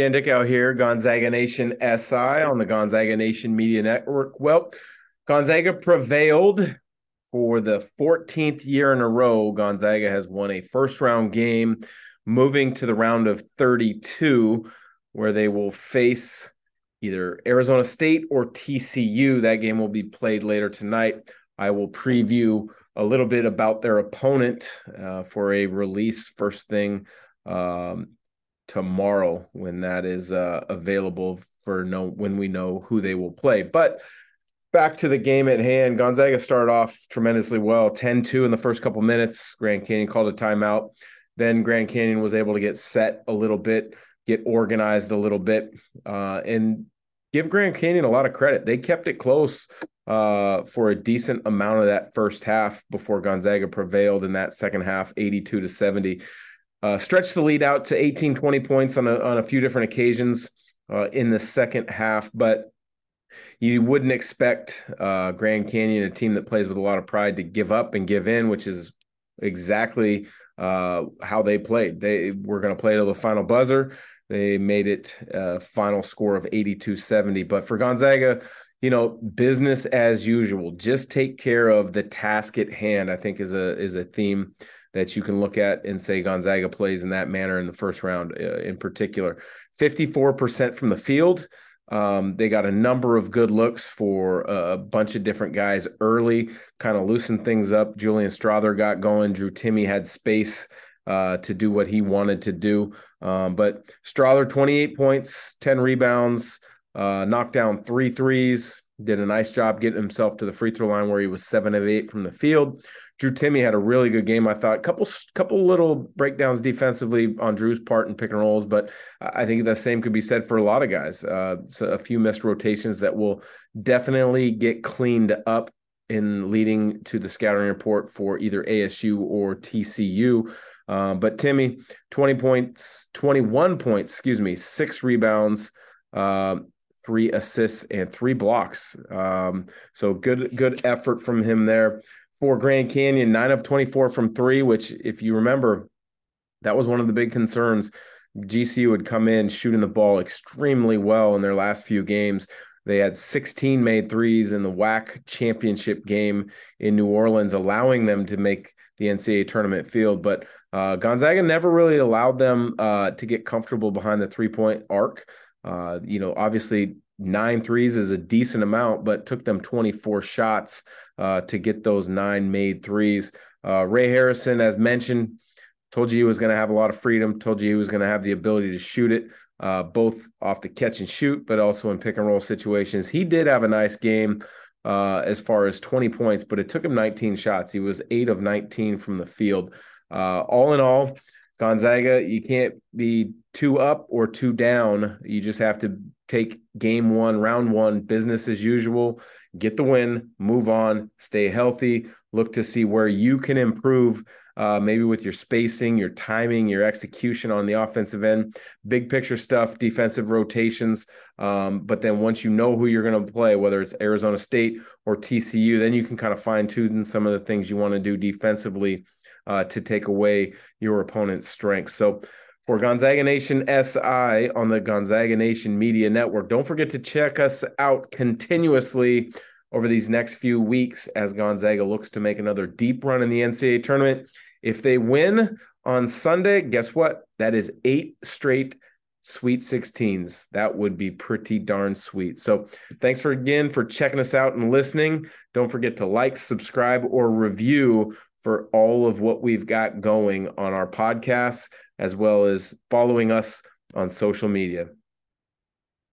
Dan Dickau here, Gonzaga Nation SI on the Gonzaga Nation Media Network. Well, Gonzaga prevailed for the 14th year in a row. Gonzaga has won a first round game, moving to the round of 32, where they will face either Arizona State or TCU. That game will be played later tonight. I will preview a little bit about their opponent uh, for a release first thing um, tomorrow when that is uh, available for no when we know who they will play. But back to the game at hand, Gonzaga started off tremendously well, 10-2 in the first couple minutes. Grand Canyon called a timeout. Then Grand Canyon was able to get set a little bit, get organized a little bit, uh, and give Grand Canyon a lot of credit. They kept it close uh, for a decent amount of that first half before Gonzaga prevailed in that second half, 82 to 70. Uh, stretched the lead out to 18, 20 points on a, on a few different occasions uh, in the second half, but you wouldn't expect uh, Grand Canyon, a team that plays with a lot of pride, to give up and give in, which is exactly uh, how they played. They were going to play to the final buzzer. They made it a final score of 82 70. But for Gonzaga, you know, business as usual. Just take care of the task at hand. I think is a is a theme that you can look at and say Gonzaga plays in that manner in the first round, uh, in particular. Fifty four percent from the field. Um, they got a number of good looks for a, bunch of different guys early, kind of loosened things up. Julian Strawther got going. Drew Timme had space uh, to do what he wanted to do. Um, but Strawther, 28 points, 10 rebounds, uh, knocked down three threes, did a nice job getting himself to the free throw line where he was seven of eight from the field. Drew Timme had a really good game. I thought couple couple little breakdowns defensively on Drew's part in pick and rolls, but I think the same could be said for a lot of guys. Uh, so a few missed rotations that will definitely get cleaned up in leading to the scouting report for either ASU or TCU. Uh, but Timme, 20 points, 21 points, excuse me, six rebounds, uh, three assists, and three blocks. Um, so good, good effort from him there. For Grand Canyon, nine of 24 from three, which, if you remember, that was one of the big concerns. GCU had come in shooting the ball extremely well in their last few games. They had 16 made threes in the WAC championship game in New Orleans, allowing them to make the NCAA tournament field. But uh, Gonzaga never really allowed them uh, to get comfortable behind the three point arc. Uh, you know, obviously, nine threes is a decent amount, but took them 24 shots uh, to get those nine made threes. Uh, Ray Harrison, as mentioned, told you he was going to have a lot of freedom, told you he was going to have the ability to shoot it uh, both off the catch and shoot, but also in pick and roll situations. He did have a nice game uh, as far as 20 points, but it took him 19 shots. He was eight of 19 from the field. Uh, all in all, Gonzaga, you can't be two up or two down. You just have to take game one, round one, business as usual, get the win, move on, stay healthy, look to see where you can improve uh, maybe with your spacing, your timing, your execution on the offensive end, big picture stuff, defensive rotations. Um, but then once you know who you're going to play, whether it's Arizona State or TCU, then you can kind of fine tune some of the things you want to do defensively uh, to take away your opponent's strengths. So, for Gonzaga Nation SI on the Gonzaga Nation Media Network. Don't forget to check us out continuously over these next few weeks as Gonzaga looks to make another deep run in the NCAA tournament. If they win on Sunday, guess what? That is eight straight Sweet 16s. That would be pretty darn sweet. So, thanks for again for checking us out and listening. Don't forget to like, subscribe, or review for all of what we've got going on our podcast, as well as following us on social media.